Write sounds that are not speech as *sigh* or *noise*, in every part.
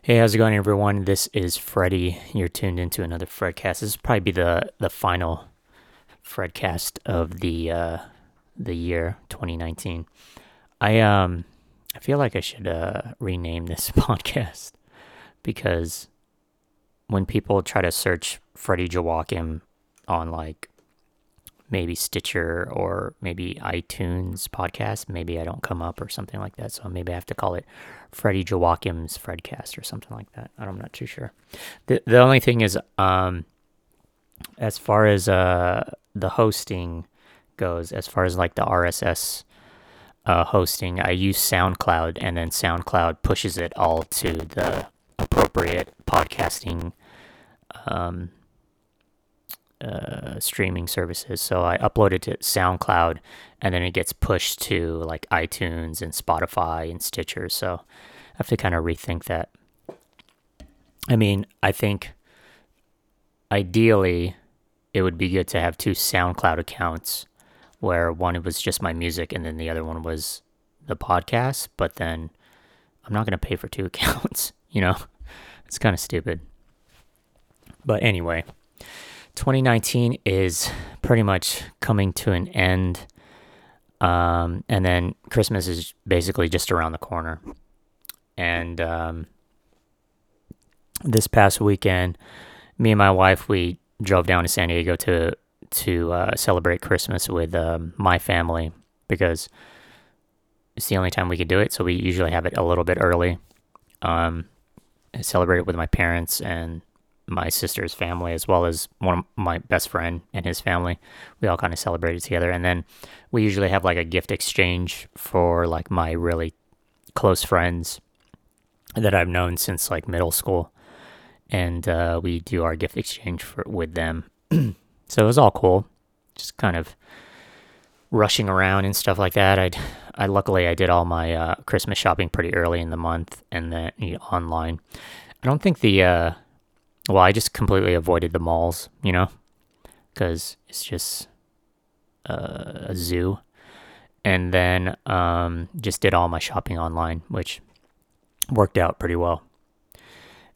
Hey, how's it going, everyone? This is Freddie. You're tuned into another Fredcast. This will probably be the the final Fredcast of the uh, the year 2019. I um I feel like I should uh, rename this *laughs* podcast because when people try to search Freddie Joachim on like maybe Stitcher or maybe iTunes podcast, maybe I don't come up or something like that. So maybe I have to call it Freddie Joachim's Fredcast or something like that. I'm not too sure. The the only thing is, um, as far as uh the hosting goes, as far as like the RSS uh, hosting, I use SoundCloud, and then SoundCloud pushes it all to the appropriate podcasting um, uh, streaming services. So I upload it to SoundCloud, and then it gets pushed to like iTunes and Spotify and Stitcher. So I have to kind of rethink that. I mean, I think ideally it would be good to have two SoundCloud accounts where one was just my music and then the other one was the podcast, but then I'm not going to pay for two *laughs* accounts, you know? It's kind of stupid. But anyway, 2019 is pretty much coming to an end. Um, and then Christmas is basically just around the corner. And um, this past weekend, me and my wife, we drove down to San Diego to to uh, celebrate Christmas with um, my family because it's the only time we could do it. So we usually have it a little bit early. Um, celebrate it with my parents and my sister's family, as well as one of my best friend and his family. We all kind of celebrated together, and then we usually have like a gift exchange for like my really close friends that I've known since like middle school and uh, we do our gift exchange for, with them. *clears throat* so it was all cool. Just kind of rushing around and stuff like that. I, I luckily I did all my uh, Christmas shopping pretty early in the month, and then you know, online. I don't think the uh, well, I just completely avoided the malls, you know, because it's just uh, a zoo. And then um, just did all my shopping online, which worked out pretty well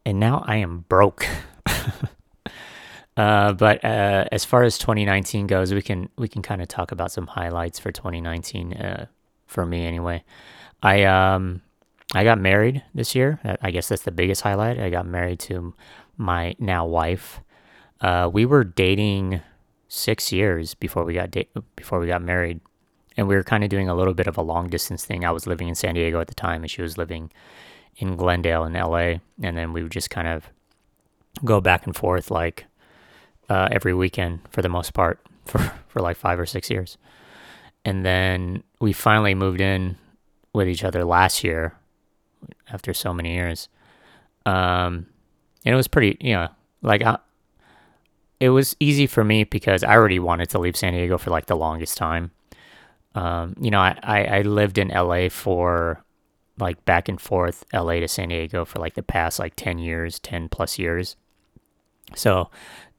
and now I am broke. *laughs* uh, but uh, as far as 2019 goes, we can we can kind of talk about some highlights for 2019 uh, for me anyway. I um I got married this year. I guess that's the biggest highlight. I got married to my now wife. Uh, we were dating six years before we got da- before we got married, and we were kind of doing a little bit of a long distance thing. I was living in San Diego at the time, and she was living in Glendale in LA, and then we would just kind of go back and forth like uh, every weekend for the most part *laughs* for for like five or six years, and then we finally moved in with each other last year after so many years, um, and it was pretty you know like. I, it was easy for me because I already wanted to leave San Diego for like the longest time. Um, you know, I, I, I lived in LA for like back and forth LA to San Diego for like the past like 10 years, 10 plus years. So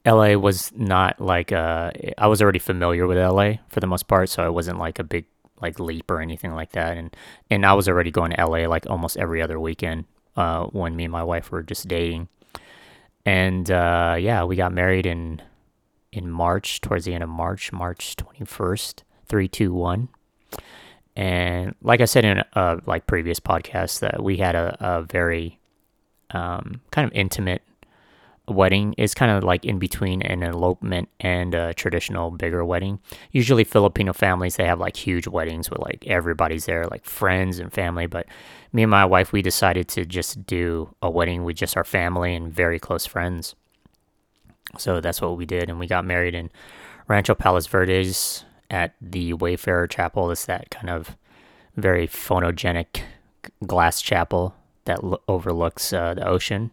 LA was not like uh I was already familiar with LA for the most part, so it wasn't like a big like leap or anything like that and and I was already going to LA like almost every other weekend uh when me and my wife were just dating. And uh yeah, we got married in in March, towards the end of March, March 21st, 321 and like I said in a like previous podcast, that we had a, a very um, kind of intimate wedding. is kind of like in between an elopement and a traditional bigger wedding. Usually Filipino families they have like huge weddings with like everybody's there, like friends and family. But me and my wife we decided to just do a wedding with just our family and very close friends. So that's what we did, and we got married in Rancho Palos Verdes at the Wayfarer Chapel. It's that kind of very photogenic glass chapel that lo- overlooks uh, the ocean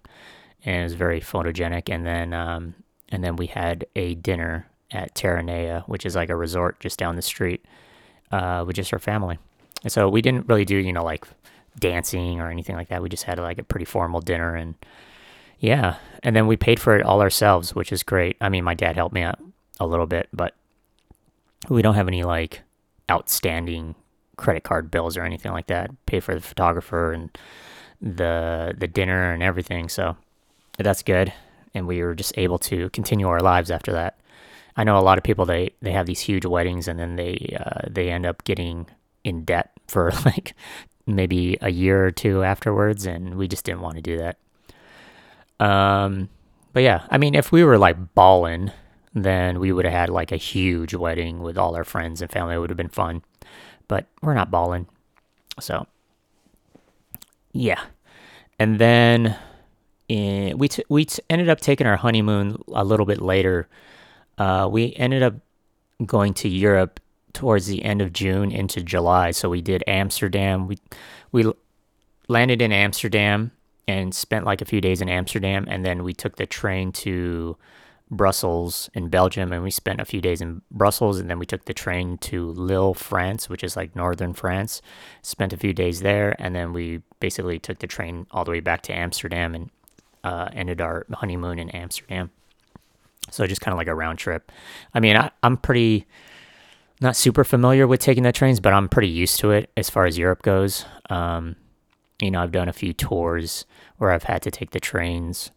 and is very photogenic. And then um, and then we had a dinner at Terranea, which is like a resort just down the street, uh, with just our family. And so we didn't really do you know like dancing or anything like that. We just had like a pretty formal dinner and yeah, and then we paid for it all ourselves, which is great. I mean, my dad helped me out a little bit, but we don't have any like outstanding credit card bills or anything like that. Pay for the photographer and the the dinner and everything. So that's good, and we were just able to continue our lives after that. I know a lot of people they they have these huge weddings and then they uh, they end up getting in debt for *laughs* like maybe a year or two afterwards, and we just didn't want to do that. Um, but yeah, I mean, if we were like balling, then we would have had like a huge wedding with all our friends and family. It would have been fun, but we're not balling, so yeah. And then in, we t- we t- ended up taking our honeymoon a little bit later. Uh, we ended up going to Europe towards the end of June into July. So we did Amsterdam. We we landed in Amsterdam and spent like a few days in Amsterdam, and then we took the train to Brussels in Belgium, and we spent a few days in Brussels, and then we took the train to Lille, France, which is like northern France. Spent a few days there, and then we basically took the train all the way back to Amsterdam and uh, ended our honeymoon in Amsterdam. So just kind of like a round trip. I mean, I, I'm pretty not super familiar with taking the trains, but I'm pretty used to it as far as Europe goes. Um, you know, I've done a few tours where I've had to take the trains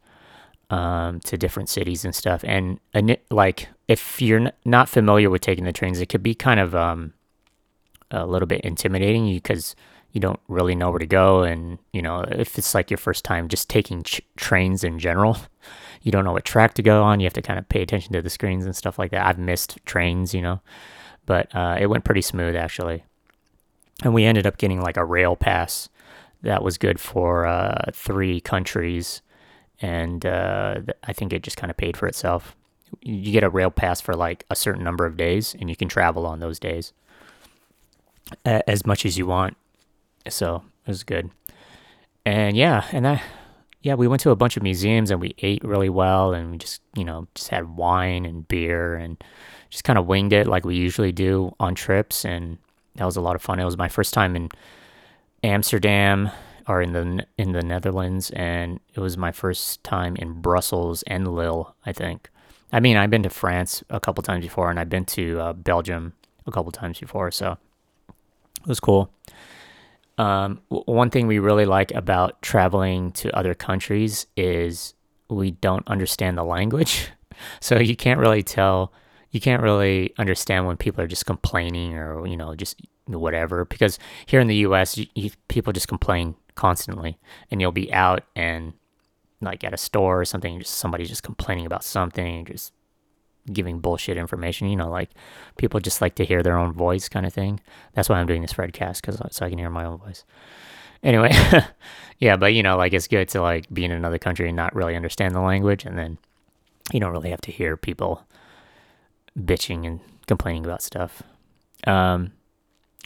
um, to different cities and stuff. And, and like, if you're not familiar with taking the trains, it could be kind of um, a little bit intimidating because you don't really know where to go. And, you know, if it's like your first time just taking ch- trains in general, *laughs* you don't know what track to go on. You have to kind of pay attention to the screens and stuff like that. I've missed trains, you know but uh, it went pretty smooth actually. And we ended up getting like a rail pass that was good for uh, three countries, and uh, I think it just kind of paid for itself. You get a rail pass for like a certain number of days, and you can travel on those days as much as you want. So it was good. And yeah, and I, yeah, we went to a bunch of museums and we ate really well, and we just you know just had wine and beer and just kind of winged it like we usually do on trips, and that was a lot of fun. It was my first time in Amsterdam or in the in the Netherlands, and it was my first time in Brussels and Lille. I think. I mean, I've been to France a couple times before, and I've been to uh, Belgium a couple times before, so it was cool. Um, one thing we really like about traveling to other countries is we don't understand the language, *laughs* so you can't really tell you can't really understand when people are just complaining or you know just whatever because here in the US you, you, people just complain constantly and you'll be out and like at a store or something just somebody's just complaining about something just giving bullshit information you know like people just like to hear their own voice kind of thing that's why I'm doing this Fredcast cuz so I can hear my own voice anyway *laughs* yeah but you know like it's good to like be in another country and not really understand the language and then you don't really have to hear people bitching and complaining about stuff. Um,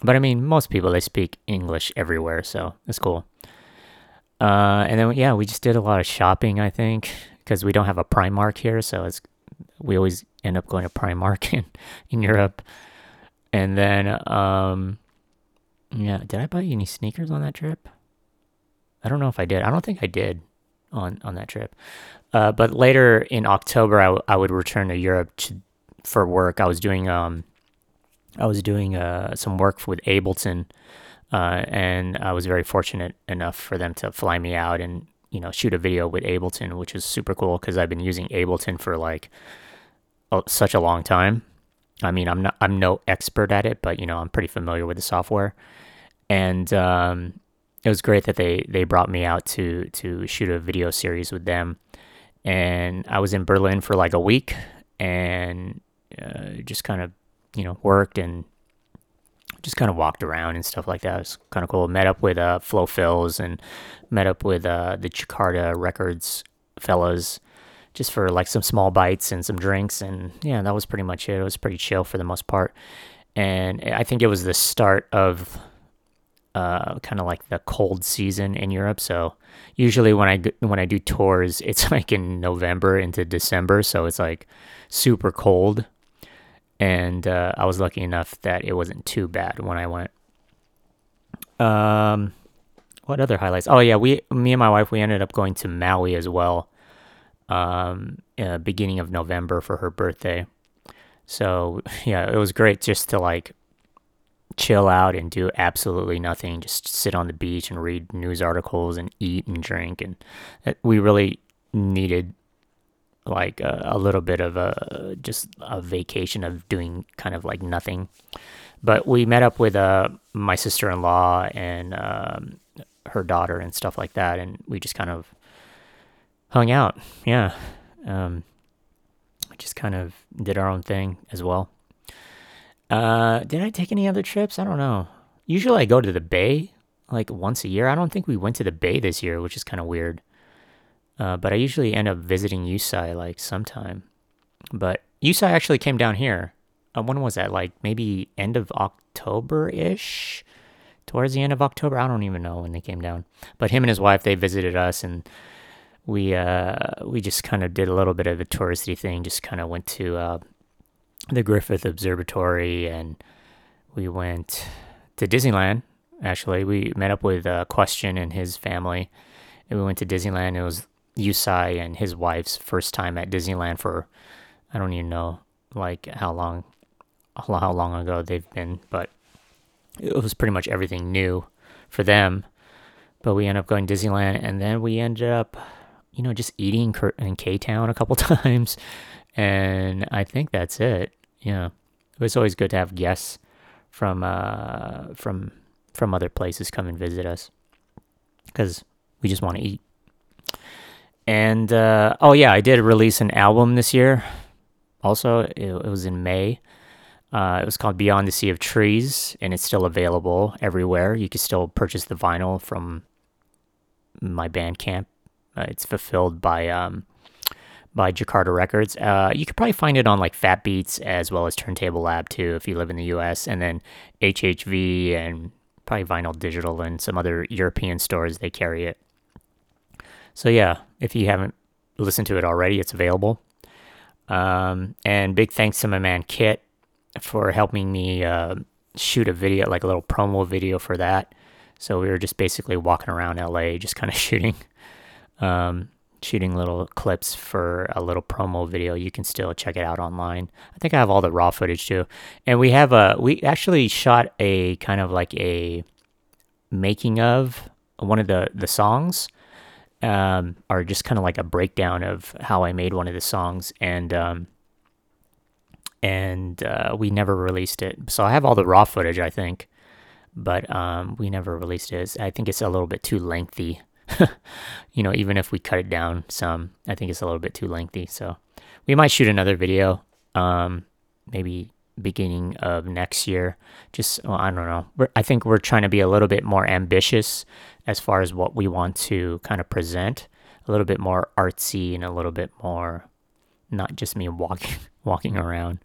but I mean, most people they speak English everywhere, so it's cool. Uh, and then yeah, we just did a lot of shopping. I think because we don't have a Primark here, so it's we always end up going to Primark *laughs* in in Europe. And then um, yeah, did I buy any sneakers on that trip? I don't know if I did. I don't think I did on on that trip. Uh, but later in October, I, w- I would return to Europe to for work. I was doing um, I was doing uh, some work with Ableton, uh, and I was very fortunate enough for them to fly me out and you know shoot a video with Ableton, which is super cool because I've been using Ableton for like oh, such a long time. I mean, I'm not I'm no expert at it, but you know I'm pretty familiar with the software, and um, it was great that they they brought me out to to shoot a video series with them, and I was in Berlin for like a week, and uh, just kind of you know worked and just kind of walked around and stuff like that. It was kind of cool. Met up with uh, Flofilz and met up with uh, the Jakarta Records fellas just for like some small bites and some drinks. And yeah, that was pretty much it. It was pretty chill for the most part. And I think it was the start of uh, kind of like the cold season in Europe. So usually when I when I do tours, it's *laughs* like in November into December, so it's like super cold and uh, I was lucky enough that it wasn't too bad when I went. Um, what other highlights? Oh yeah, we, me and my wife, we ended up going to Maui as well. Um, uh, beginning of November for her birthday. So *laughs* yeah, it was great just to like chill out and do absolutely nothing, just sit on the beach and read news articles and eat and drink. And we really needed like a, a little bit of a just a vacation of doing kind of like nothing. But we met up with uh, my sister in law and um, her daughter and stuff like that, and we just kind of hung out. Yeah. Um, just kind of did our own thing as well. Uh, did I take any other trips? I don't know. Usually I go to the Bay like once a year. I don't think we went to the Bay this year, which is kind of weird. Uh, but I usually end up visiting Yusai like sometime. But Yusai actually came down here. Uh, when was that? Like maybe end of October ish? Towards the end of October? I don't even know when they came down. But him and his wife, they visited us and we uh, we just kind of did a little bit of a touristy thing. Just kind of went to uh, the Griffith Observatory and we went to Disneyland. Actually, we met up with uh, Question and his family, and we went to Disneyland. It was Yusai and his wife's first time at Disneyland for I don't even know like how long how long ago they've been, but it was pretty much everything new for them. But we ended up going to Disneyland, and then we ended up, you know, just eating in K Town a couple *laughs* times, and I think that's it. Yeah, it was always good to have guests from uh from from other places come and visit us because we just want to eat. And uh, oh yeah, I did release an album this year. Also, it, it was in May. Uh, it was called Beyond the Sea of Trees, and it's still available everywhere. You can still purchase the vinyl from my Bandcamp. Uh, it's fulfilled by um, by Jakarta Records. Uh, you could probably find it on like Fat Beats as well as Turntable Lab too if you live in the U.S. And then HHV and probably Vinyl Digital and some other European stores they carry it. So yeah, if you haven't listened to it already, it's available. Um, and big thanks to my man Kit for helping me uh, shoot a video, like a little promo video for that. So we were just basically walking around LA, just kind of *laughs* shooting, um, shooting little clips for a little promo video. You can still check it out online. I think I have all the raw footage too. And we have a, we actually shot a kind of like a making of one of the the songs um, are just kind of like a breakdown of how I made one of the songs, and um, and uh, we never released it. So I have all the raw footage, I think, but um, we never released it. I think it's a little bit too lengthy. *laughs* you know, even if we cut it down some, I think it's a little bit too lengthy. So we might shoot another video, um, maybe beginning of next year. Just well, I don't know. We're, I think we're trying to be a little bit more ambitious as far as what we want to kind of present, a little bit more artsy and a little bit more not just me *laughs* walking walking around.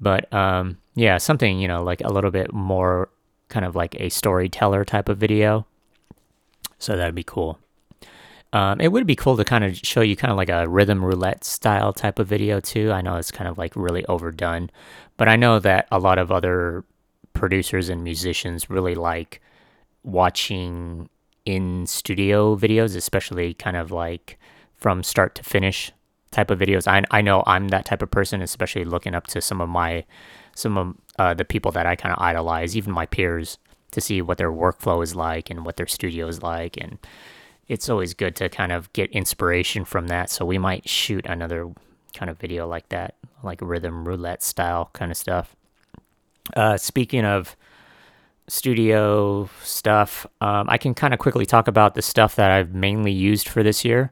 But um, yeah, something, you know, like a little bit more kind of like a storyteller type of video. So that'd be cool. Um, it would be cool to kind of show you kind of like a rhythm roulette style type of video too. I know it's kind of like really overdone, but I know that a lot of other producers and musicians really like watching in studio videos, especially kind of like from start to finish type of videos. I I know I'm that type of person, especially looking up to some of my some of uh, the people that I kind of idolize, even my peers, to see what their workflow is like and what their studio is like, and it's always good to kind of get inspiration from that. So we might shoot another kind of video like that, like rhythm roulette style kind of stuff. Uh, speaking of studio stuff, um, I can kind of quickly talk about the stuff that I've mainly used for this year.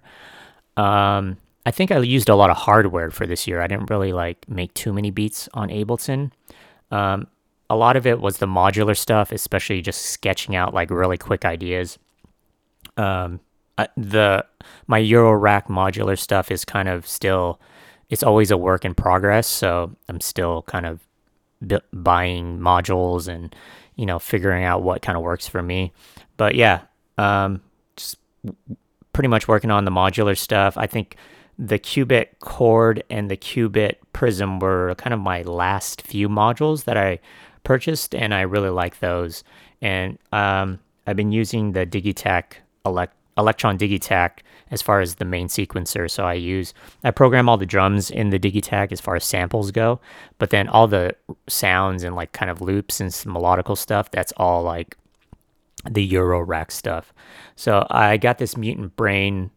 Um, I think I used a lot of hardware for this year. I didn't really like make too many beats on Ableton. Um, a lot of it was the modular stuff, especially just sketching out like really quick ideas. Um, the my Eurorack modular stuff is kind of still, it's always a work in progress. So I'm still kind of b- buying modules and you know figuring out what kind of works for me. But yeah, um, just pretty much working on the modular stuff. I think the Qubit Chord and the Qubit Prism were kind of my last few modules that I purchased, and I really like those. And um, I've been using the Digitech elect Elektron Digitakt as far as the main sequencer. So I use I program all the drums in the Digitakt as far as samples go, but then all the sounds and like kind of loops and melodical stuff, that's all like the Euro rack stuff. So I got this Mutant Brain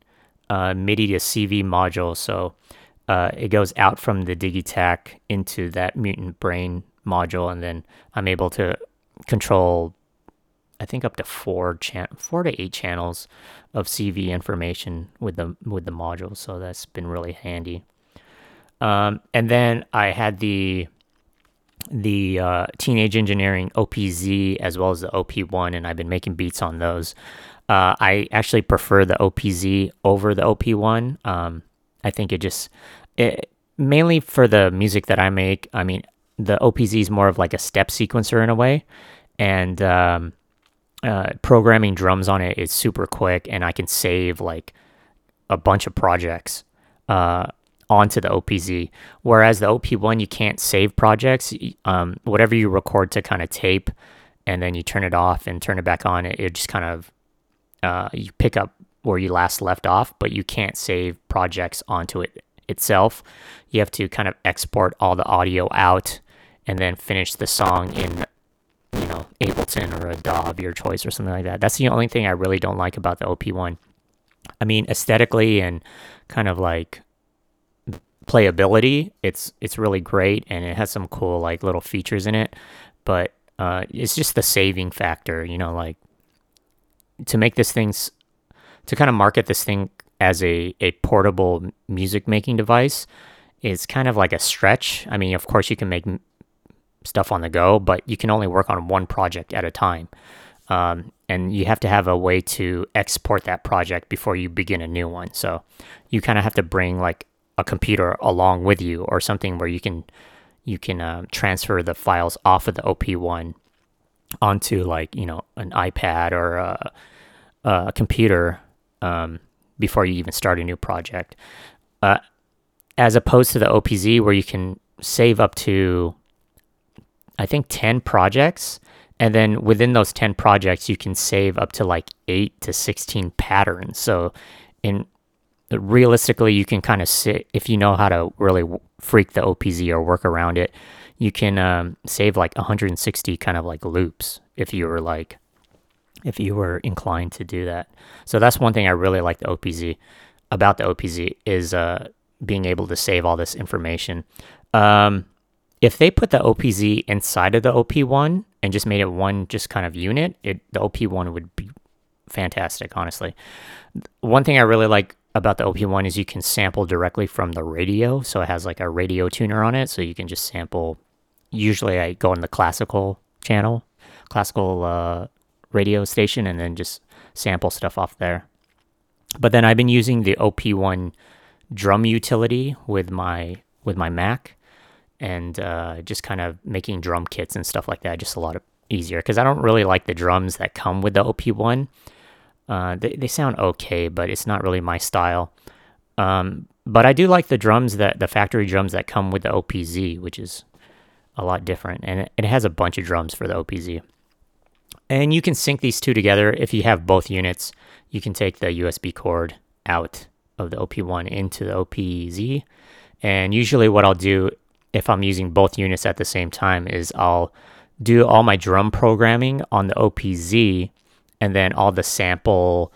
uh, MIDI to CV module. So uh, it goes out from the Digitakt into that Mutant Brain module, and then I'm able to control, I think, up to four chan- four to eight channels of CV information with the with the module. So that's been really handy. Um, and then I had the the uh, Teenage Engineering OPZ as well as the OP1, and I've been making beats on those. Uh, I actually prefer the OPZ over the OP1. Um, I think it just it, mainly for the music that I make. I mean, the OPZ is more of like a step sequencer in a way, and um, uh, programming drums on it is super quick, and I can save like a bunch of projects uh, onto the OPZ. Whereas the OP1, you can't save projects. Um, whatever you record to kind of tape, and then you turn it off and turn it back on, it, it just kind of uh, you pick up where you last left off, but you can't save projects onto it itself. You have to kind of export all the audio out and then finish the song in, you know, Ableton or a DAW of your choice or something like that. That's the only thing I really don't like about the OP1. I mean, aesthetically and kind of like playability, it's it's really great and it has some cool like little features in it, but uh, it's just the saving factor, you know, like to make this thing to kind of market this thing as a, a portable music making device is kind of like a stretch. I mean, of course, you can make stuff on the go, but you can only work on one project at a time. Um, and you have to have a way to export that project before you begin a new one. So you kind of have to bring like a computer along with you or something where you can you can uh, transfer the files off of the OP1 onto like you know an iPad or a, a computer um, before you even start a new project. Uh, as opposed to the OPZ, where you can save up to, I think, 10 projects. And then within those 10 projects, you can save up to like 8 to 16 patterns. So, in realistically, you can kind of sit, if you know how to really freak the OPZ or work around it, you can um, save like 160 kind of like loops if you were like if you were inclined to do that. So that's one thing I really like the OPZ about the OPZ is uh, being able to save all this information. Um, if they put the OPZ inside of the OP1 and just made it one just kind of unit, it the OP1 would be fantastic, honestly. One thing I really like about the OP1 is you can sample directly from the radio. So it has like a radio tuner on it. So you can just sample. Usually I go on the classical channel, classical uh, radio station and then just sample stuff off there. But then I've been using the OP1 drum utility with my with my Mac and uh, just kind of making drum kits and stuff like that just a lot of easier because I don't really like the drums that come with the OP1. Uh, they, they sound okay, but it's not really my style. Um, but I do like the drums that the factory drums that come with the OPZ, which is a lot different, and it, it has a bunch of drums for the OPZ. And you can sync these two together if you have both units. You can take the USB cord out of the OP1 into the OPZ. And usually, what I'll do if I'm using both units at the same time is I'll do all my drum programming on the OPZ and then all the sample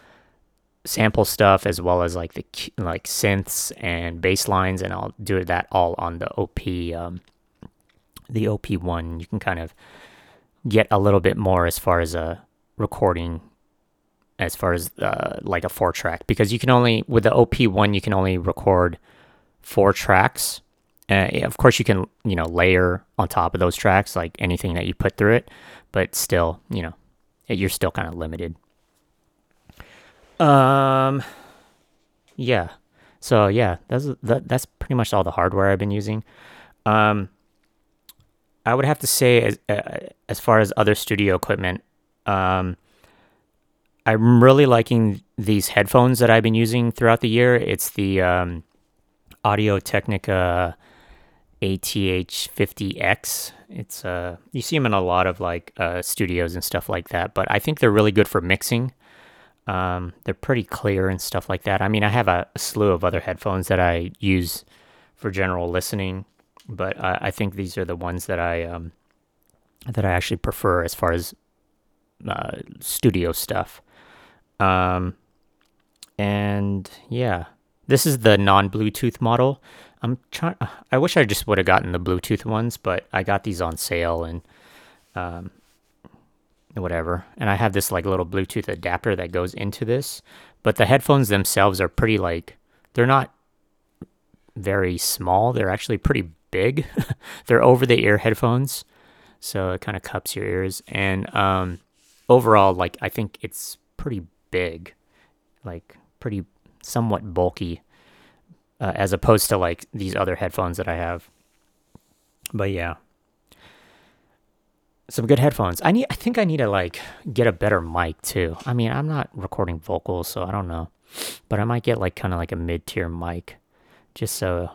sample stuff as well as like the like synths and bass lines and I'll do that all on the OP um, the OP1 you can kind of get a little bit more as far as a recording as far as uh, like a four track because you can only with the op1 you can only record four tracks uh, of course you can you know layer on top of those tracks like anything that you put through it but still you know you're still kind of limited. Um yeah. So yeah that's that, that's pretty much all the hardware i've been using. Um I would have to say, as, uh, as far as other studio equipment, um, I'm really liking these headphones that I've been using throughout the year. It's the um, Audio Technica ATH50X. It's uh, you see them in a lot of like uh, studios and stuff like that. But I think they're really good for mixing. Um, they're pretty clear and stuff like that. I mean, I have a, a slew of other headphones that I use for general listening, but I, I think these are the ones that I um, that I actually prefer as far as uh, studio stuff. Um, and yeah, this is the non-Bluetooth model. I'm trying. I wish I just would have gotten the Bluetooth ones, but I got these on sale and um, whatever. And I have this like little Bluetooth adapter that goes into this, but the headphones themselves are pretty like they're not very small. They're actually pretty big. *laughs* they're over the ear headphones, so it kind of cups your ears. And um, overall, like I think it's pretty big, like pretty somewhat bulky, uh, as opposed to like these other headphones that I have. But yeah, some good headphones. I need. I think I need to like get a better mic too. I mean, I'm not recording vocals, so I don't know, but I might get like kind of like a mid tier mic, just so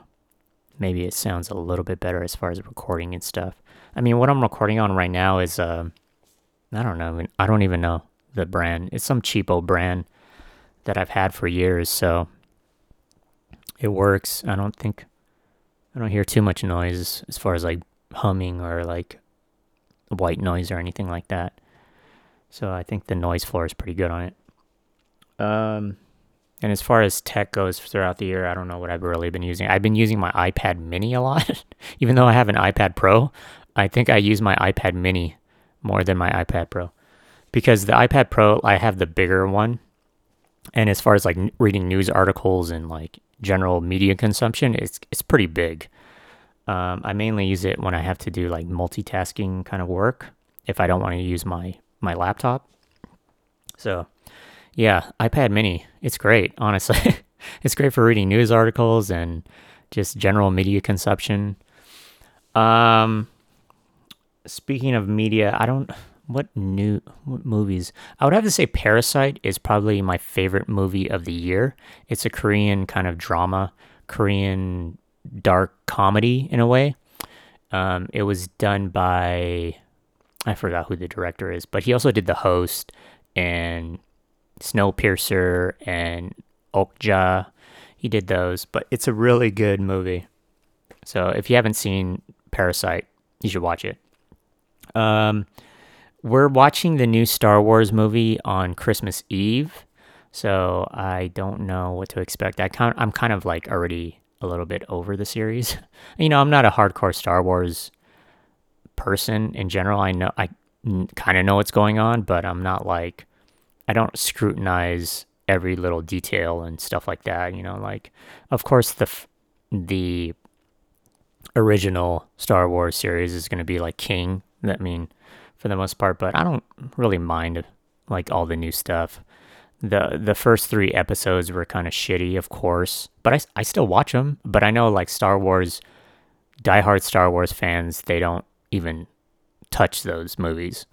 maybe it sounds a little bit better as far as recording and stuff. I mean, what I'm recording on right now is uh, I don't know. I don't even know the brand. It's some cheapo brand that I've had for years, so it works. I don't think I don't hear too much noise as far as like humming or like white noise or anything like that. So I think the noise floor is pretty good on it. Um, and as far as tech goes throughout the year, I don't know what I've really been using. I've been using my iPad mini a lot. *laughs* Even though I have an iPad Pro, I think I use my iPad mini more than my iPad Pro. Because the iPad Pro, I have the bigger one. And as far as like reading news articles and like general media consumption, it's it's pretty big. Um, I mainly use it when I have to do like multitasking kind of work if I don't want to use my my laptop. So, yeah, iPad Mini, it's great, honestly. *laughs* it's great for reading news articles and just general media consumption. Um, speaking of media, I don't what new what movies. I would have to say Parasite is probably my favorite movie of the year. It's a Korean kind of drama, Korean dark comedy in a way. Um, it was done by I forgot who the director is, but he also did The Host and Snowpiercer and Okja. He did those, but it's a really good movie. So if you haven't seen Parasite, you should watch it. Um, we're watching the new Star Wars movie on Christmas Eve, so I don't know what to expect. I kind I'm kind of like already a little bit over the series. *laughs* you know, I'm not a hardcore Star Wars person in general. I know I kind of know what's going on, but I'm not like I don't scrutinize every little detail and stuff like that. You know, like of course the the original Star Wars series is going to be like King. I mean, for the most part, but I don't really mind like all the new stuff the the first three episodes were kind of shitty, of course, but I, I still watch them. But I know like Star Wars, diehard Star Wars fans, they don't even touch those movies.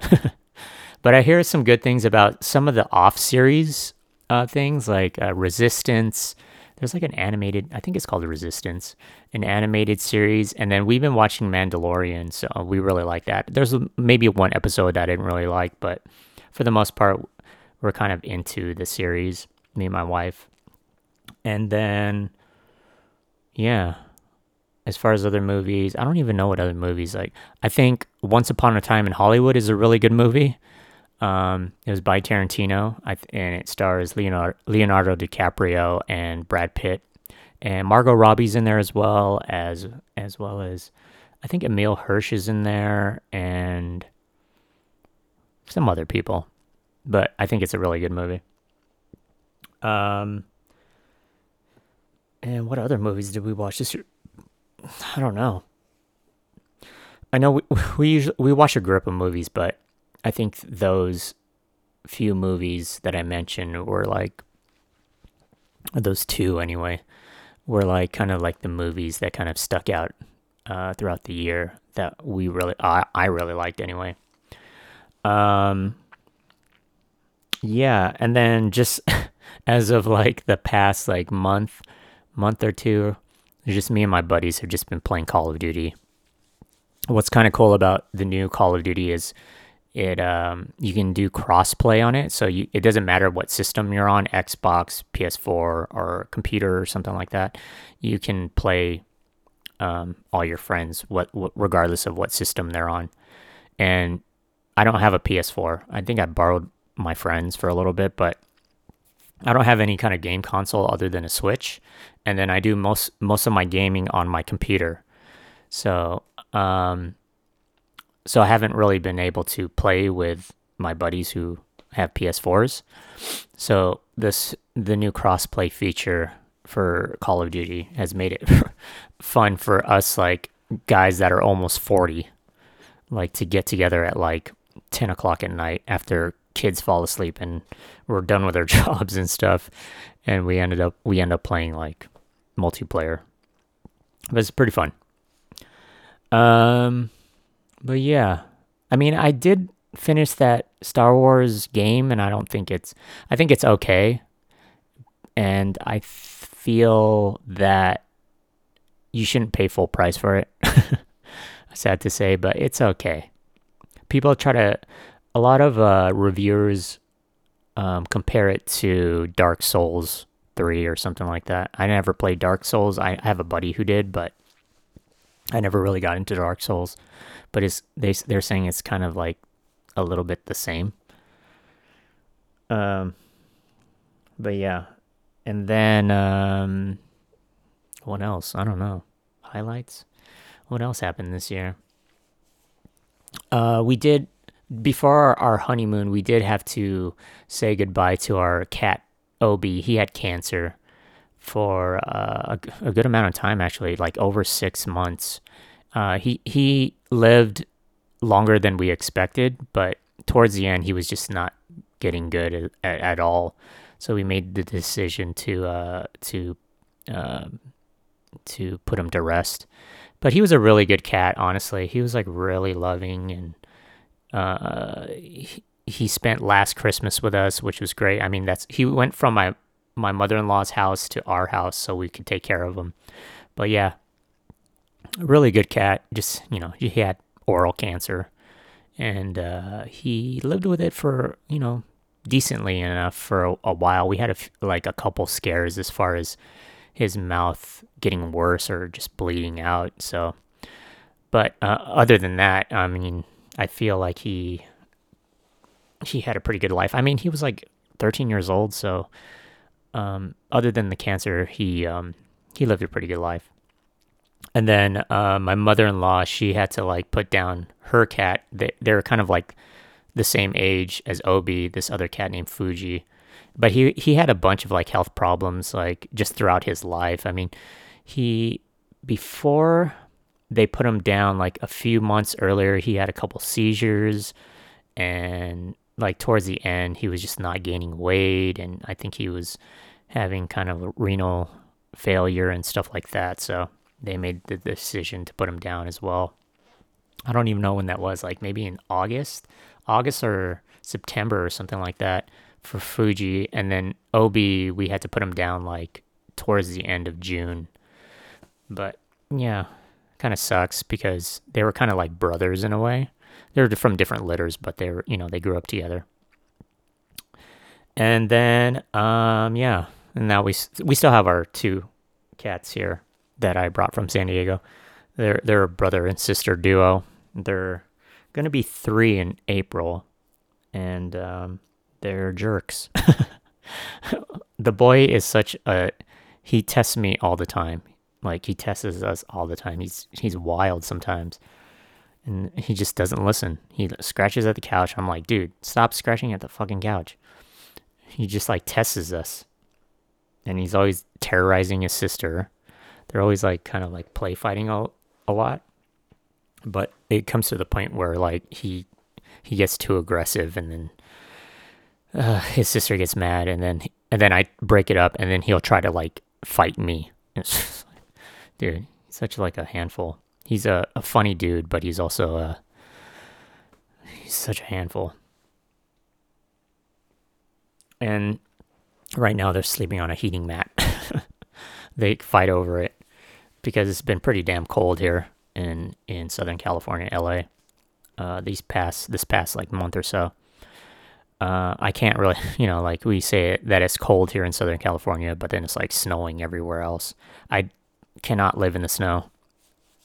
*laughs* but I hear some good things about some of the off series uh, things like uh, Resistance. There's like an animated, I think it's called Resistance, an animated series. And then we've been watching Mandalorian, so we really like that. There's maybe one episode that I didn't really like, but for the most part, we're kind of into the series, me and my wife. And then, yeah, as far as other movies, I don't even know what other movies like. I think Once Upon a Time in Hollywood is a really good movie. Um, it was by Tarantino, and it stars Leonardo, Leonardo DiCaprio and Brad Pitt, and Margot Robbie's in there as well as as well as I think Emile Hirsch is in there and some other people but I think it's a really good movie. Um, and what other movies did we watch this year? I don't know. I know we *laughs* we usually we watch a group of movies, but I think those few movies that I mentioned were like those two anyway were like kind of like the movies that kind of stuck out uh, throughout the year that we really I, I really liked anyway. Um, yeah, and then just *laughs* as of like the past like month, month or two, just me and my buddies have just been playing Call of Duty. What's kind of cool about the new Call of Duty is it um, you can do crossplay on it, so you, it doesn't matter what system you're on, Xbox, PS4, or computer or something like that. You can play um, all your friends, what, what regardless of what system they're on. And I don't have a PS4. I think I borrowed my friends for a little bit, but I don't have any kind of game console other than a Switch, and then I do most most of my gaming on my computer. So, um, so I haven't really been able to play with my buddies who have PS4s. So this the new crossplay feature for Call of Duty has made it *laughs* fun for us like guys that are almost 40 like to get together at like 10 o'clock at night after kids fall asleep and we're done with our *laughs* jobs and stuff. And we ended up we end up playing like multiplayer. But it's pretty fun. Um but yeah i mean i did finish that star wars game and i don't think it's i think it's okay and i feel that you shouldn't pay full price for it *laughs* sad to say but it's okay people try to a lot of uh, reviewers um, compare it to Dark Souls 3 or something like that. I never played Dark Souls. I have a buddy who did, but I never really got into Dark Souls. But it's they they're saying it's kind of like a little bit the same. Um, but yeah, and then um, what else? I don't know. Highlights. What else happened this year? Uh, we did before our honeymoon, we did have to say goodbye to our cat Obi. He had cancer for uh, a, a, good amount of time, actually, like over six months. Uh, he he lived longer than we expected, but towards the end, he was just not getting good at, at all. So we made the decision to uh, to um, to put him to rest. But he was a really good cat, honestly. He was like really loving and uh, he, he spent last Christmas with us, which was great. I mean, that's he went from my my mother in law's house to our house so we could take care of him. But yeah, really good cat. Just you know, he had oral cancer, and uh, he lived with it for you know decently enough for a, a while. We had a f- like a couple scares as far as his mouth getting worse or just bleeding out. So, but uh, other than that, I mean, I feel like he he had a pretty good life. I mean, he was like 13 years old, so um, other than the cancer, he um, he lived a pretty good life. And then uh, my mother-in-law, she had to like put down her cat. They they're kind of like the same age as Obi, this other cat named Fuji. But he he had a bunch of like health problems like just throughout his life. I mean, he before they put him down like a few months earlier. He had a couple seizures, and like towards the end, he was just not gaining weight, and I think he was having kind of renal failure and stuff like that. So they made the decision to put him down as well. I don't even know when that was, like maybe in August, August or September or something like that for Fuji. And then Obi, we had to put him down like towards the end of June. But yeah, kind of sucks because they were kind of like brothers in a way. They're from different litters, but they were, you know, they grew up together. And then, um, yeah, and now we we still have our two cats here that I brought from San Diego. They're they're a brother and sister duo. They're gonna be three in April, and um, they're jerks. *laughs* the boy is such a he tests me all the time. Like he tests us all the time. He's he's wild sometimes. And he just doesn't listen. He scratches at the couch. I'm like, dude, stop scratching at the fucking couch. He just like tests us. And he's always terrorizing his sister. They're always like kind of like play fighting a, a lot. But it comes to the point where like he he gets too aggressive and then uh, his sister gets mad and then and then I break it up and then he'll try to like fight me. *laughs* dude, he's such like a handful. He's a, a funny dude, but he's also a he's such a handful. And right now they're sleeping on a heating mat. *laughs* they fight over it because it's been pretty damn cold here in in Southern California, LA. uh, these past this past like month or so. Uh, I can't really, *laughs* you know, like we say that it's cold here in Southern California, but then it's like snowing everywhere else. I cannot live in the snow.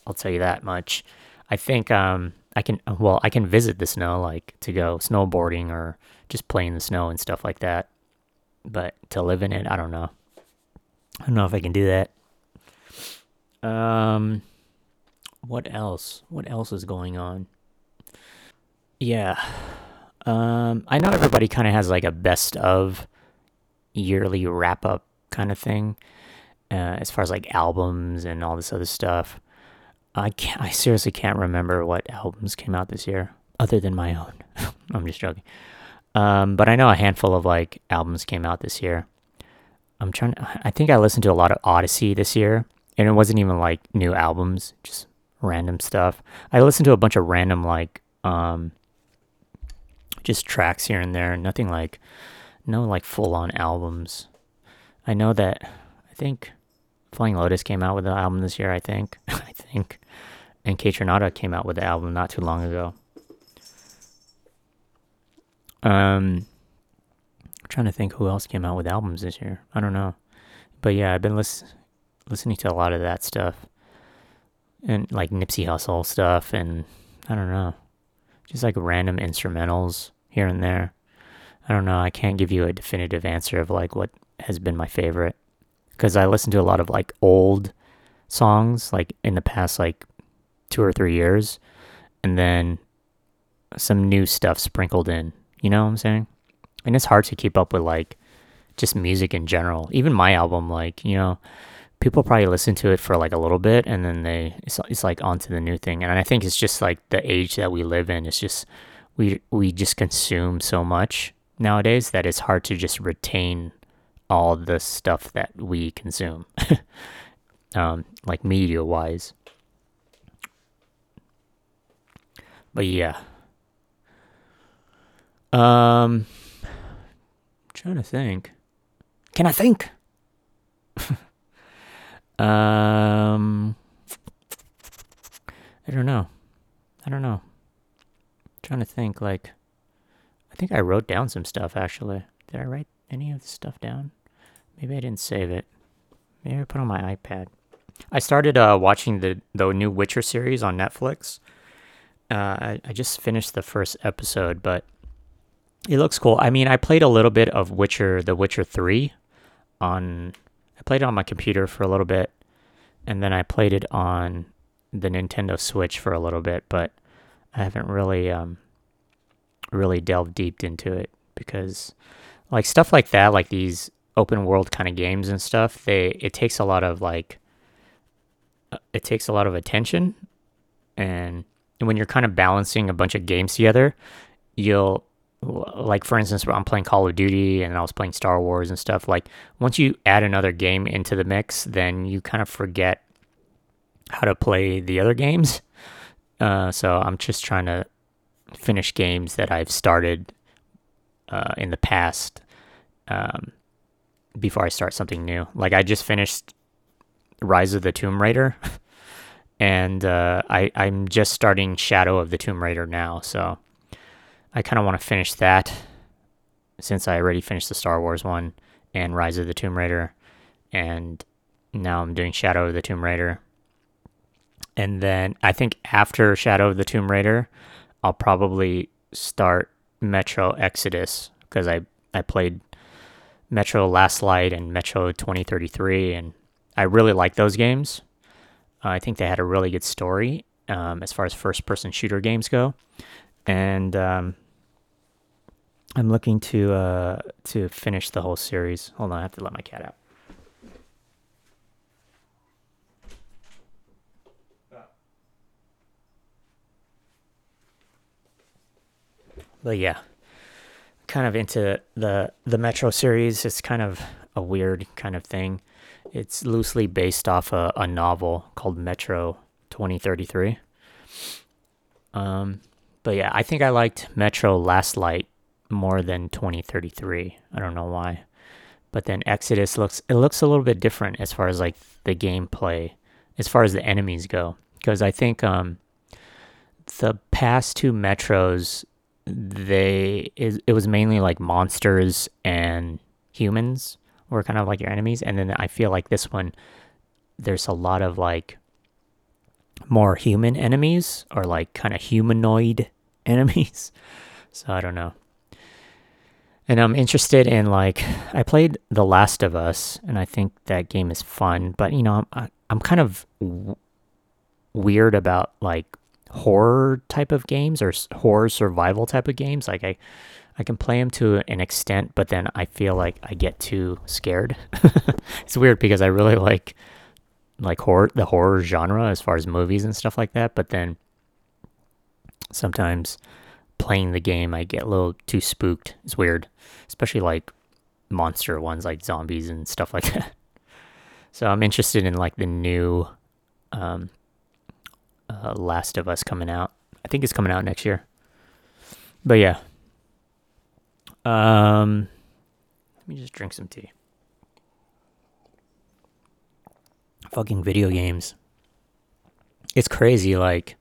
I'll tell you that much. I think um, I can, well, I can visit the snow, like to go snowboarding or just play in the snow and stuff like that. But to live in it, I don't know. I don't know if I can do that. Um, what else? What else is going on? Yeah. Um, I know everybody kind of has like a best of yearly wrap up kind of thing, uh, as far as like albums and all this other stuff. I can't, I seriously can't remember what albums came out this year, other than my own. *laughs* I'm just joking. Um, but I know a handful of like albums came out this year. I'm trying. To, I think I listened to a lot of Odyssey this year, and it wasn't even like new albums, just random stuff. I listened to a bunch of random like um, just tracks here and there, nothing like no like full on albums. I know that I think Flying Lotus came out with an album this year. I think *laughs* I think, and Kaytranada came out with the album not too long ago. Um, I'm trying to think who else came out with albums this year. I don't know, but yeah, I've been lis- listening to a lot of that stuff, and like Nipsey Hussle stuff, and I don't know, just like random instrumentals here and there. I don't know. I can't give you a definitive answer of like what has been my favorite because I listen to a lot of like old songs like in the past like two or three years, and then some new stuff sprinkled in. You know what I'm saying? And it's hard to keep up with like just music in general. Even my album, like you know, people probably listen to it for like a little bit, and then they it's it's like onto the new thing. And I think it's just like the age that we live in. It's just we we just consume so much nowadays that it's hard to just retain all the stuff that we consume, *laughs* um, like media wise. But yeah. Um, trying to think. Can I think? *laughs* um, I don't know. I don't know. trying to think. Like, I think I wrote down some stuff actually. Did I write any of the stuff down? Maybe I didn't save it. Maybe I put on my iPad. I started uh, watching the the new Witcher series on Netflix. Uh, I, I just finished the first episode, but it looks cool. I mean, I played a little bit of Witcher, The Witcher Three, on. I played it on my computer for a little bit, and then I played it on the Nintendo Switch for a little bit, but I haven't really um really delved deep into it because like stuff like that, like these open world kind of games and stuff, they it takes a lot of like uh, it takes a lot of attention and when you're kind of balancing a bunch of games together, you'll like for instance, I'm playing Call of Duty and I was playing Star Wars and stuff. Like once you add another game into the mix, then you kind of forget how to play the other games. Uh, so I'm just trying to finish games that I've started uh, in the past um, before I start something new. Like I just finished Rise of the Tomb Raider, *laughs* and uh, I I'm just starting Shadow of the Tomb Raider now. So I kind of want to finish that since I already finished the Star Wars one and Rise of the Tomb Raider, and now I'm doing Shadow of the Tomb Raider. And then I think after Shadow of the Tomb Raider, I'll probably start Metro Exodus because I I played Metro Last Light and Metro 2033, and I really like those games. I think they had a really good story um, as far as first person shooter games go, and um, I'm looking to uh, to finish the whole series. Hold on, I have to let my cat out. But yeah, kind of into the the Metro series. It's kind of a weird kind of thing. It's loosely based off a, a novel called Metro 2033. Um, but yeah, I think I liked Metro Last Light more than 2033. I don't know why. But then Exodus looks it looks a little bit different as far as like the gameplay, as far as the enemies go, because I think um the past two metros they it, it was mainly like monsters and humans were kind of like your enemies and then i feel like this one there's a lot of like more human enemies or like kind of humanoid *laughs* enemies so i don't know and i'm interested in like i played the last of us and i think that game is fun but you know i'm, I'm kind of w- weird about like horror type of games or horror survival type of games. Like I, I can play them to an extent, but then I feel like I get too scared. *laughs* it's weird because I really like like horror the horror genre as far as movies and stuff like that, but then sometimes playing the game I get a little too spooked. It's weird, especially like monster ones like zombies and stuff like *laughs* that. So I'm interested in like the new um, uh, Last of Us coming out. I think it's coming out next year. But yeah. Um, let me just drink some tea. Fucking video games. It's crazy. Like,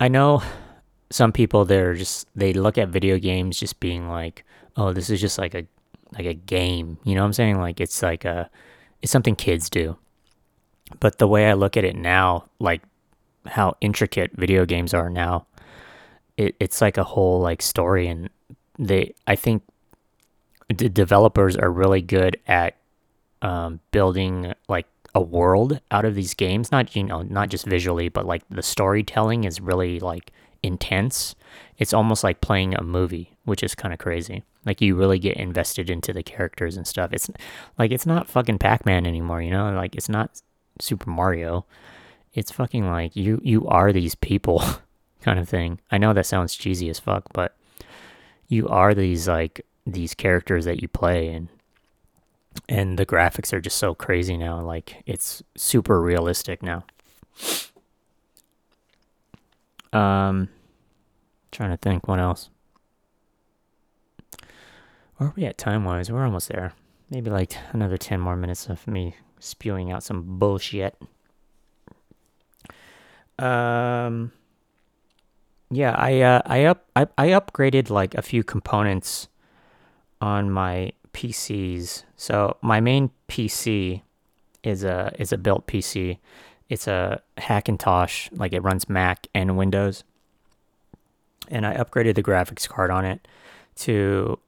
I know some people they're just they look at video games just being like, oh, this is just like a like a game. You know what I'm saying? Like it's like a it's something kids do. But the way I look at it now, like how intricate video games are now. It, it's like a whole like story, and they I think the developers are really good at um, building like a world out of these games. Not you know not just visually, but like the storytelling is really like intense. It's almost like playing a movie, which is kind of crazy. Like you really get invested into the characters and stuff. It's like it's not fucking Pac-Man anymore, you know? Like it's not Super Mario it's fucking like you you are these people *laughs* kind of thing. I know that sounds cheesy as fuck, but you are these like these characters that you play and and the graphics are just so crazy now like it's super realistic now. Um trying to think what else. Where are we at time wise? We're almost there. Maybe like another 10 more minutes of me spewing out some bullshit. Um, yeah, I uh, I up I, I upgraded like a few components on my PCs. So my main PC is a is a built PC. It's a Hackintosh, like it runs Mac and Windows. And I upgraded the graphics card on it to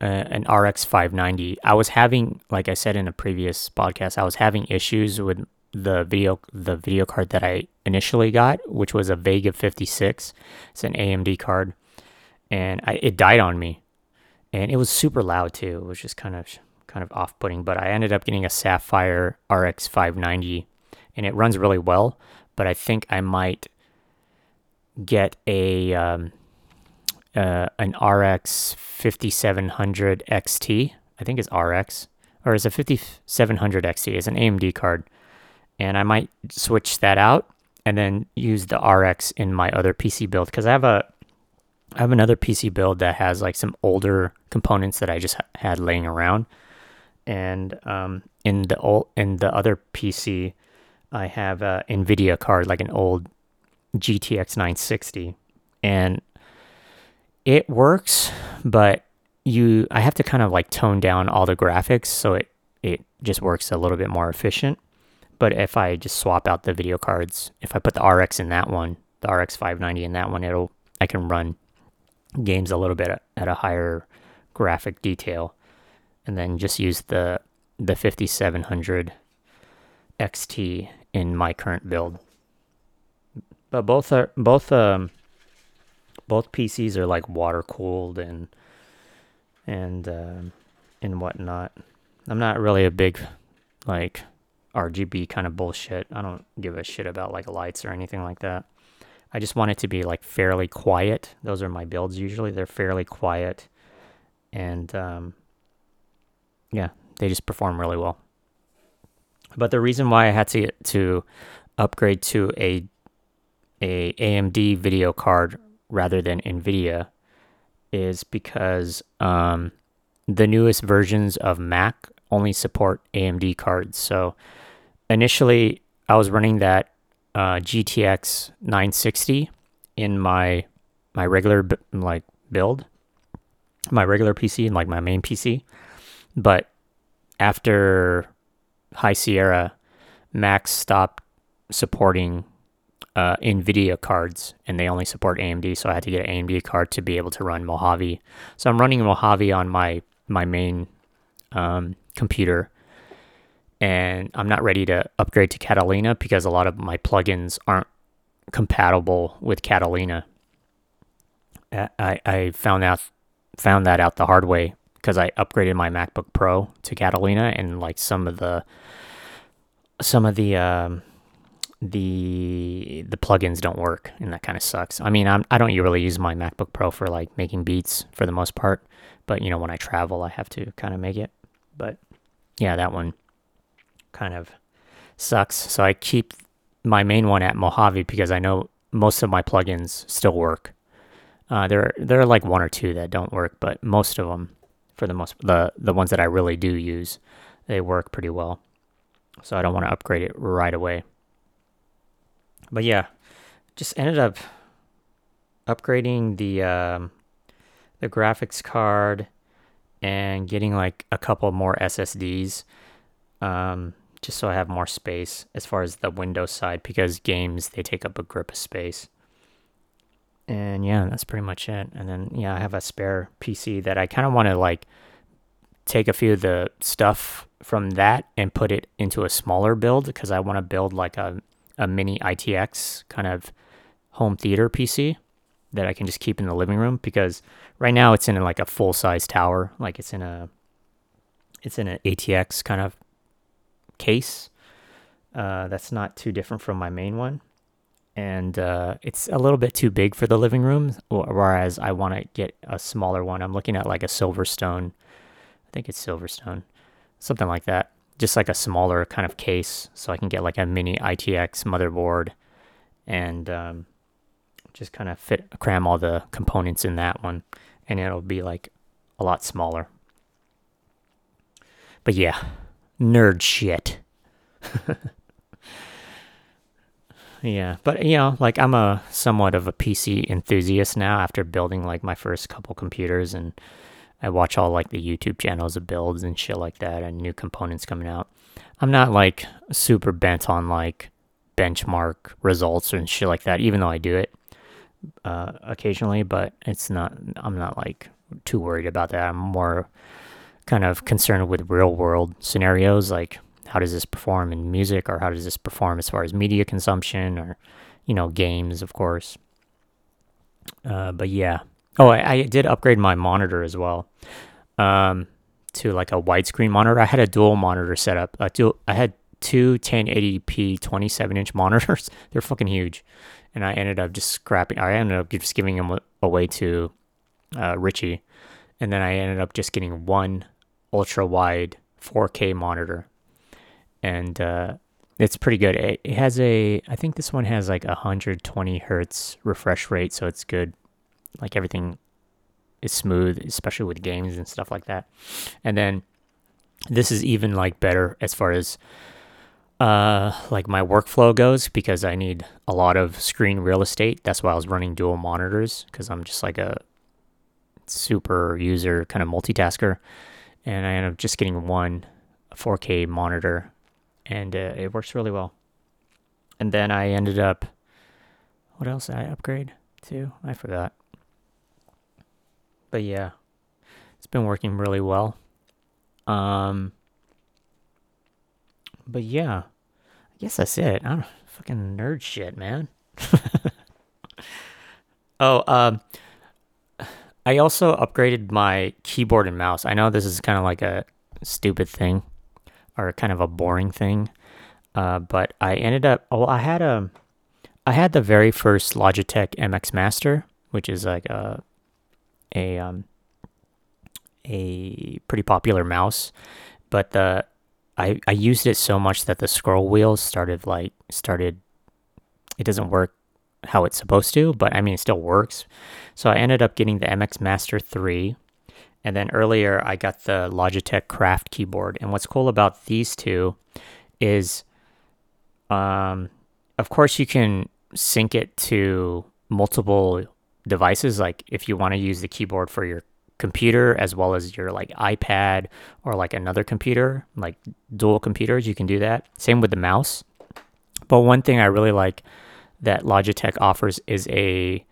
uh, an RX 590. I was having, like I said in a previous podcast, I was having issues with the video the video card that I initially got, which was a Vega 56. It's an AMD card, and I, it died on me, and it was super loud too. It was just kind of kind of off putting. But I ended up getting a Sapphire RX 590, and it runs really well. But I think I might get a um, uh, an RX 5700 XT. I think it's RX or is a 5700 XT. It's an AMD card and I might switch that out and then use the RX in my other PC build because I have a I have another PC build that has like some older components that I just had laying around, and um, in the old in the other PC, I have a Nvidia card like an old GTX 960, and it works, but you I have to kind of like tone down all the graphics so it it just works a little bit more efficient. But if I just swap out the video cards, if I put the RX in that one, the RX 590 in that one, it'll I can run games a little bit at a higher graphic detail, and then just use the the 5700 XT in my current build. But both are both um both PCs are like water cooled and and um, and whatnot. I'm not really a big like RGB kind of bullshit. I don't give a shit about like lights or anything like that. I just want it to be like fairly quiet. Those are my builds usually. They're fairly quiet. And um, yeah, they just perform really well. But the reason why I had to to upgrade to a a AMD video card rather than Nvidia is because um, the newest versions of Mac only support AMD cards. So initially, I was running that uh, GTX 960 in my my regular like build, my regular PC and like my main PC. But after High Sierra, Macs stopped supporting uh, NVIDIA cards and they only support AMD. So I had to get an AMD card to be able to run Mojave. So I'm running Mojave on my, my main um, computer. And I'm not ready to upgrade to Catalina because a lot of my plugins aren't compatible with Catalina. I, I found out found that out the hard way because I upgraded my MacBook Pro to Catalina and like some of the some of the um, the the plugins don't work and that kind of sucks. I mean, I'm I don't really use my MacBook Pro for like making beats for the most part, but you know when I travel I have to kind of make it. But yeah, that one kind of sucks. So I keep my main one at Mojave because I know most of my plugins still work. Uh, there there are like one or two that don't work, but most of them, for the most the the ones that I really do use, they work pretty well. So I don't want to upgrade it right away. But yeah, just ended up upgrading the um, the graphics card and getting like a couple more SSDs. Um, just so I have more space as far as the Windows side because games they take up a grip of space. And yeah, that's pretty much it. And then yeah, I have a spare PC that I kind of want to like take a few of the stuff from that and put it into a smaller build because I want to build like a, a mini ITX kind of home theater PC that I can just keep in the living room because right now it's in like a full size tower, like it's in a it's in an ATX kind of case. Uh, that's not too different from my main one and uh, it's a little bit too big for the living room. Whereas I want to get a smaller one. I'm looking at like a Silverstone. I think it's Silverstone, something like that. Just like a smaller kind of case, so I can get like a mini ITX motherboard, and um, just kind of fit cram all the components in that one, and it'll be like a lot smaller. But yeah, nerd shit. *laughs* yeah. But you know, like I'm a somewhat of a PC enthusiast now after building like my first couple computers and I watch all like the YouTube channels of builds and shit like that and new components coming out. I'm not like super bent on like benchmark results and shit like that, even though I do it uh, occasionally, but it's not, I'm not like too worried about that. I'm more kind of concerned with real world scenarios like how does this perform in music or how does this perform as far as media consumption or you know games of course. Uh, but yeah. Oh I, I, did upgrade my monitor as well um, to like a widescreen monitor. I had a dual monitor setup uh, dual, i had two 1080p 27 inch monitors. *laughs* They're fucking huge. And i ended up just scrapping i ended up just giving them away to uh, richie. And then i ended up just getting one ultra wide 4k monitor and uh, it's pretty good. It, it, has a, I think this one has like a 120 hertz refresh rate, so it's good. Like everything is smooth, especially with games and stuff like that. And then this is even like better as far as uh like my workflow goes because I need a lot of screen real estate. That's why I was running dual monitors because I'm just like a super user kind of multitasker, and I end up just getting one 4K monitor and uh, it works really well. And then I ended up, what else did I upgrade to? I forgot. But yeah, it's been working really well. Um, but yeah, I guess that's it. I don't fucking nerd shit, man. *laughs* oh, um, I also upgraded my keyboard and mouse. I know this is kind of like a stupid thing, or kind of a boring thing. Uh, but I ended up, oh, I had a, I had the very first Logitech MX Master, which is like a, a, um, a pretty popular mouse, but the, I, I used it so much that the scroll wheels started like, started, it doesn't work how it's supposed to, but I mean, it still works. So I ended up getting the MX Master 3, and then earlier, I got the Logitech Craft keyboard. And what's cool about these two is, um, of course, you can sync it to multiple devices. Like if you want to use the keyboard for your computer as well as your like iPad or like another computer, like dual computers, you can do that. Same with the mouse. But one thing I really like that Logitech offers is a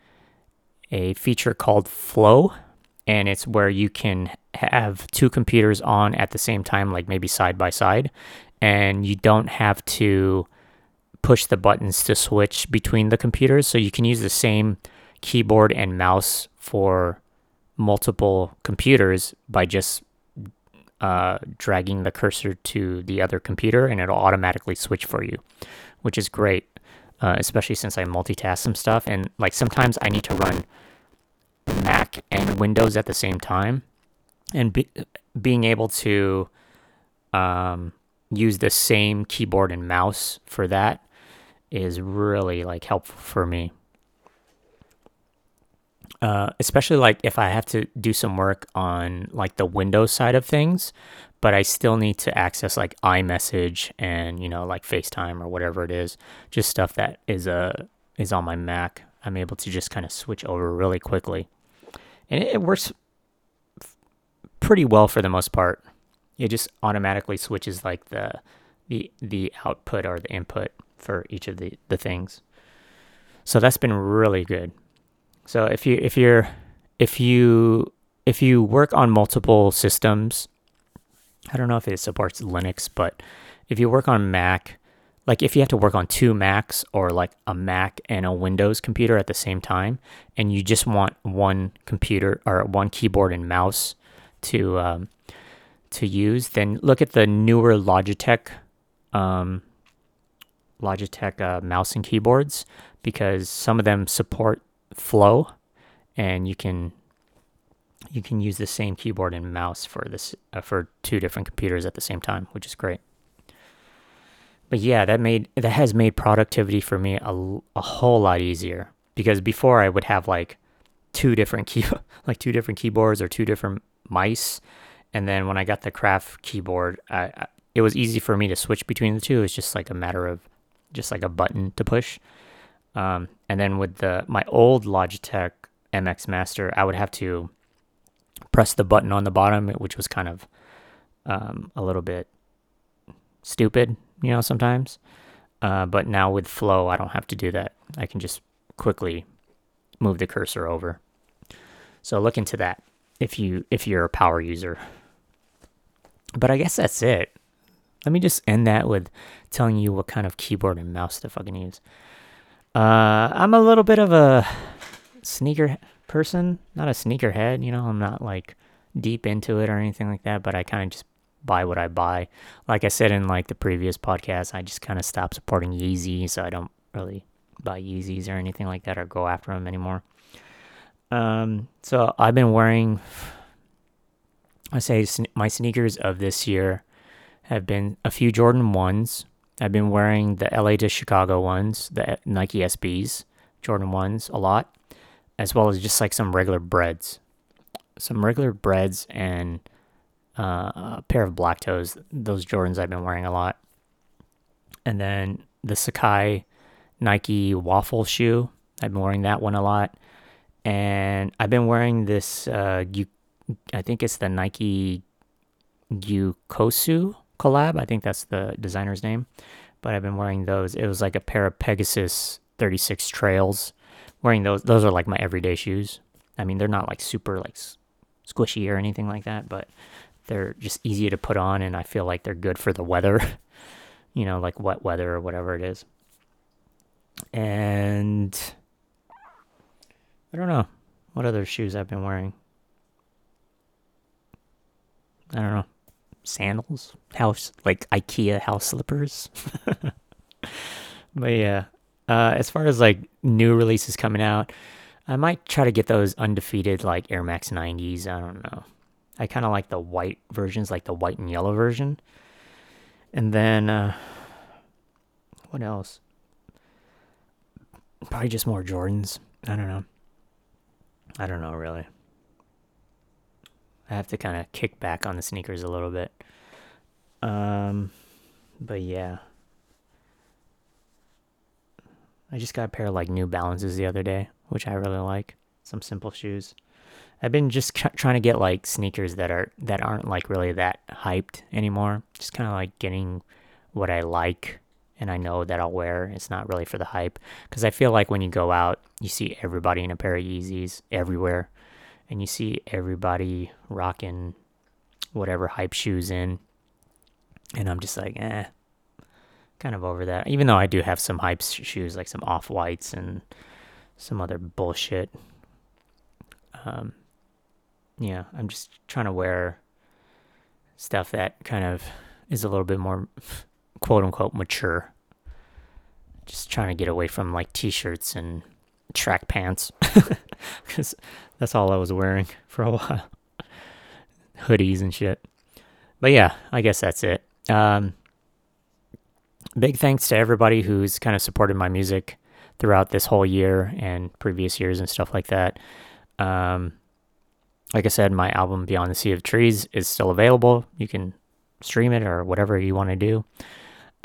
a feature called Flow, and it's where you can have two computers on at the same time, like maybe side by side, and you don't have to push the buttons to switch between the computers. So you can use the same keyboard and mouse for multiple computers by just uh, dragging the cursor to the other computer and it'll automatically switch for you, which is great, uh, especially since I multitask some stuff. And like sometimes I need to run Mac and Windows at the same time. And be, being able to um, use the same keyboard and mouse for that is really like helpful for me. Uh, especially like if I have to do some work on like the Windows side of things, but I still need to access like iMessage and you know like FaceTime or whatever it is, just stuff that is uh is on my Mac. I'm able to just kind of switch over really quickly, and it, works pretty well for the most part. It just automatically switches like the the the output or the input for each of the the things. So that's been really good. So if you if you're if you if you work on multiple systems, I don't know if it supports Linux, but if you work on Mac, like if you have to work on two Macs or like a Mac and a Windows computer at the same time, and you just want one computer or one keyboard and mouse to um, to use, then look at the newer Logitech um, Logitech uh, mouse and keyboards because some of them support flow and you can you can use the same keyboard and mouse for this uh, for two different computers at the same time which is great but yeah that made that has made productivity for me a, a whole lot easier. Because before i would have like two different key *laughs* like two different keyboards or two different mice. And then when i got the craft keyboard I, I, it was easy for me to switch between the two. It's just like a matter of just like a button to push. Um, and then with the my old Logitech MX Master, I would have to press the button on the bottom, which was kind of um, a little bit stupid, you know, sometimes. Uh, but now with Flow, I don't have to do that. I can just quickly move the cursor over. So look into that if you if you're a power user. But I guess that's it. Let me just end that with telling you what kind of keyboard and mouse to fucking use. Uh, I'm a little bit of a sneaker person, not a sneakerhead. You know, I'm not like deep into it or anything like that, but I kind of just buy what I buy. Like I said in like the previous podcast, I just kind of stopped supporting Yeezy, so I don't really buy Yeezys or anything like that or go after them anymore. Um, so I've been wearing, I say my sneakers of this year have been a few Jordan ones, I've been wearing the LA to Chicago ones, the Nike SBs, Jordan ones a lot, as well as just like some regular Breds. Some regular Breds and uh, a pair of black toes. Those Jordans I've been wearing a lot. And then the Sacai Nike waffle shoe. I've been wearing that one a lot. And I've been wearing this, uh, I think it's the Nike Gyakusou collab. I think that's the designer's name. But I've been wearing those. It was like a pair of Pegasus 36 trails. Wearing those, those are like my everyday shoes. I mean, they're not like super like squishy or anything like that, but they're just easy to put on, and I feel like they're good for the weather. *laughs* you know, like wet weather or whatever it is. And I don't know what other shoes I've been wearing. I don't know sandals, house like IKEA house slippers. *laughs* but yeah, uh, as far as like new releases coming out, I might try to get those undefeated like Air Max 90s. I don't know. I kind of like the white versions, like the white and yellow version. And then, uh, what else? Probably just more Jordans. I don't know. I don't know really. I have to kind of kick back on the sneakers a little bit. Um, but yeah. I just got a pair of like New Balances the other day. which I really like. Some simple shoes. I've been just trying to get like sneakers that are that aren't like really that hyped anymore. Just kind of like getting what I like and I know that I'll wear. It's not really for the hype because I feel like when you go out, you see everybody in a pair of Yeezys everywhere, and you see everybody rocking whatever hype shoes in, and I'm just like, eh, kind of over that. Even though I do have some hype shoes, like some off whites and some other bullshit. Um, yeah, I'm just trying to wear stuff that kind of is a little bit more quote unquote mature. Just trying to get away from like t shirts and track pants *laughs* because that's all I was wearing *laughs* for a while. Hoodies and shit. But yeah, I guess that's it. Um, big thanks to everybody who's kind of supported my music throughout this whole year and previous years and stuff like that. Um, like I said, my album Beyond the Sea of Trees is still available. You can stream it or whatever you want to do.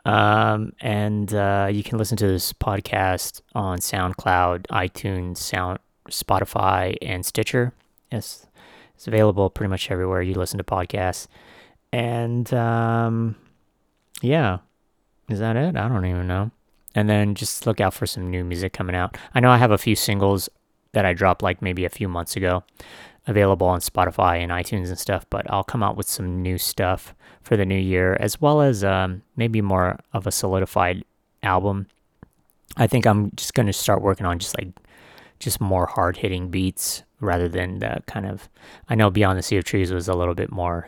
Um, and uh, you can listen to this podcast on SoundCloud, iTunes, Sound, Spotify, and Stitcher. Yes, it's available pretty much everywhere you listen to podcasts. And um, yeah, is that it? I don't even know. And then just look out for some new music coming out. I know I have a few singles that I dropped like maybe a few months ago available on Spotify and iTunes and stuff, but I'll come out with some new stuff for the new year, as well as um, maybe more of a solidified album. I think I'm just going to start working on just like just more hard hitting beats rather than the kind of. I know Beyond the Sea of Trees was a little bit more,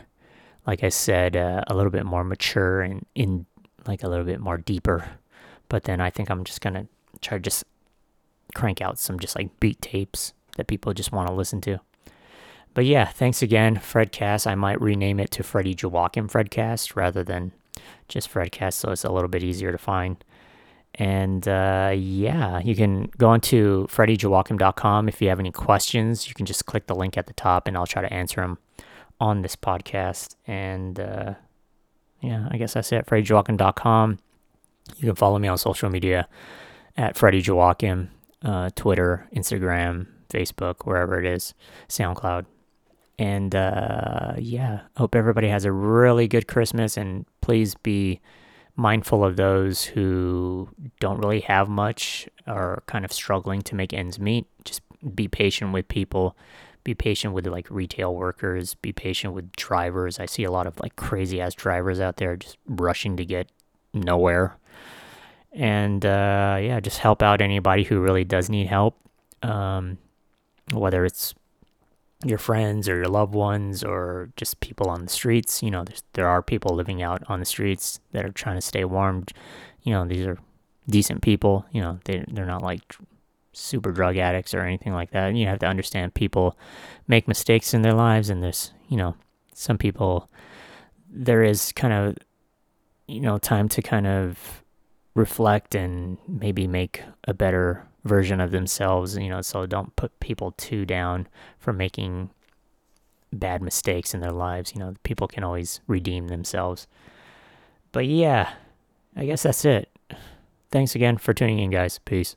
like I said, uh, a little bit more mature and in like a little bit more deeper. But then I think I'm just going to try to just crank out some just like beat tapes that people just want to listen to. But yeah, thanks again, Fredcast. I might rename it to Freddie Joachim Fredcast rather than just Fredcast, so it's a little bit easier to find. And uh, yeah, you can go on to freddiejoachim.com if you have any questions. You can just click the link at the top, and I'll try to answer them on this podcast. And uh, yeah, I guess that's it. freddiejoachim.com. You can follow me on social media at Freddie uh, Twitter, Instagram, Facebook, wherever it is, SoundCloud. And uh, yeah, hope everybody has a really good Christmas and please be mindful of those who don't really have much or kind of struggling to make ends meet. Just be patient with people. Be patient with like retail workers. Be patient with drivers. I see a lot of like crazy ass drivers out there just rushing to get nowhere. And uh, yeah, just help out anybody who really does need help. Um, whether it's your friends or your loved ones or just people on the streets. You know, there are people living out on the streets that are trying to stay warm. You know, these are decent people. You know, they they're not like super drug addicts or anything like that. And you have to understand people make mistakes in their lives, and there's you know some people there is kind of you know time to kind of reflect and maybe make a better version of themselves, you know, so don't put people too down for making bad mistakes in their lives. You know, people can always redeem themselves. But yeah, I guess that's it. Thanks again for tuning in, guys. Peace.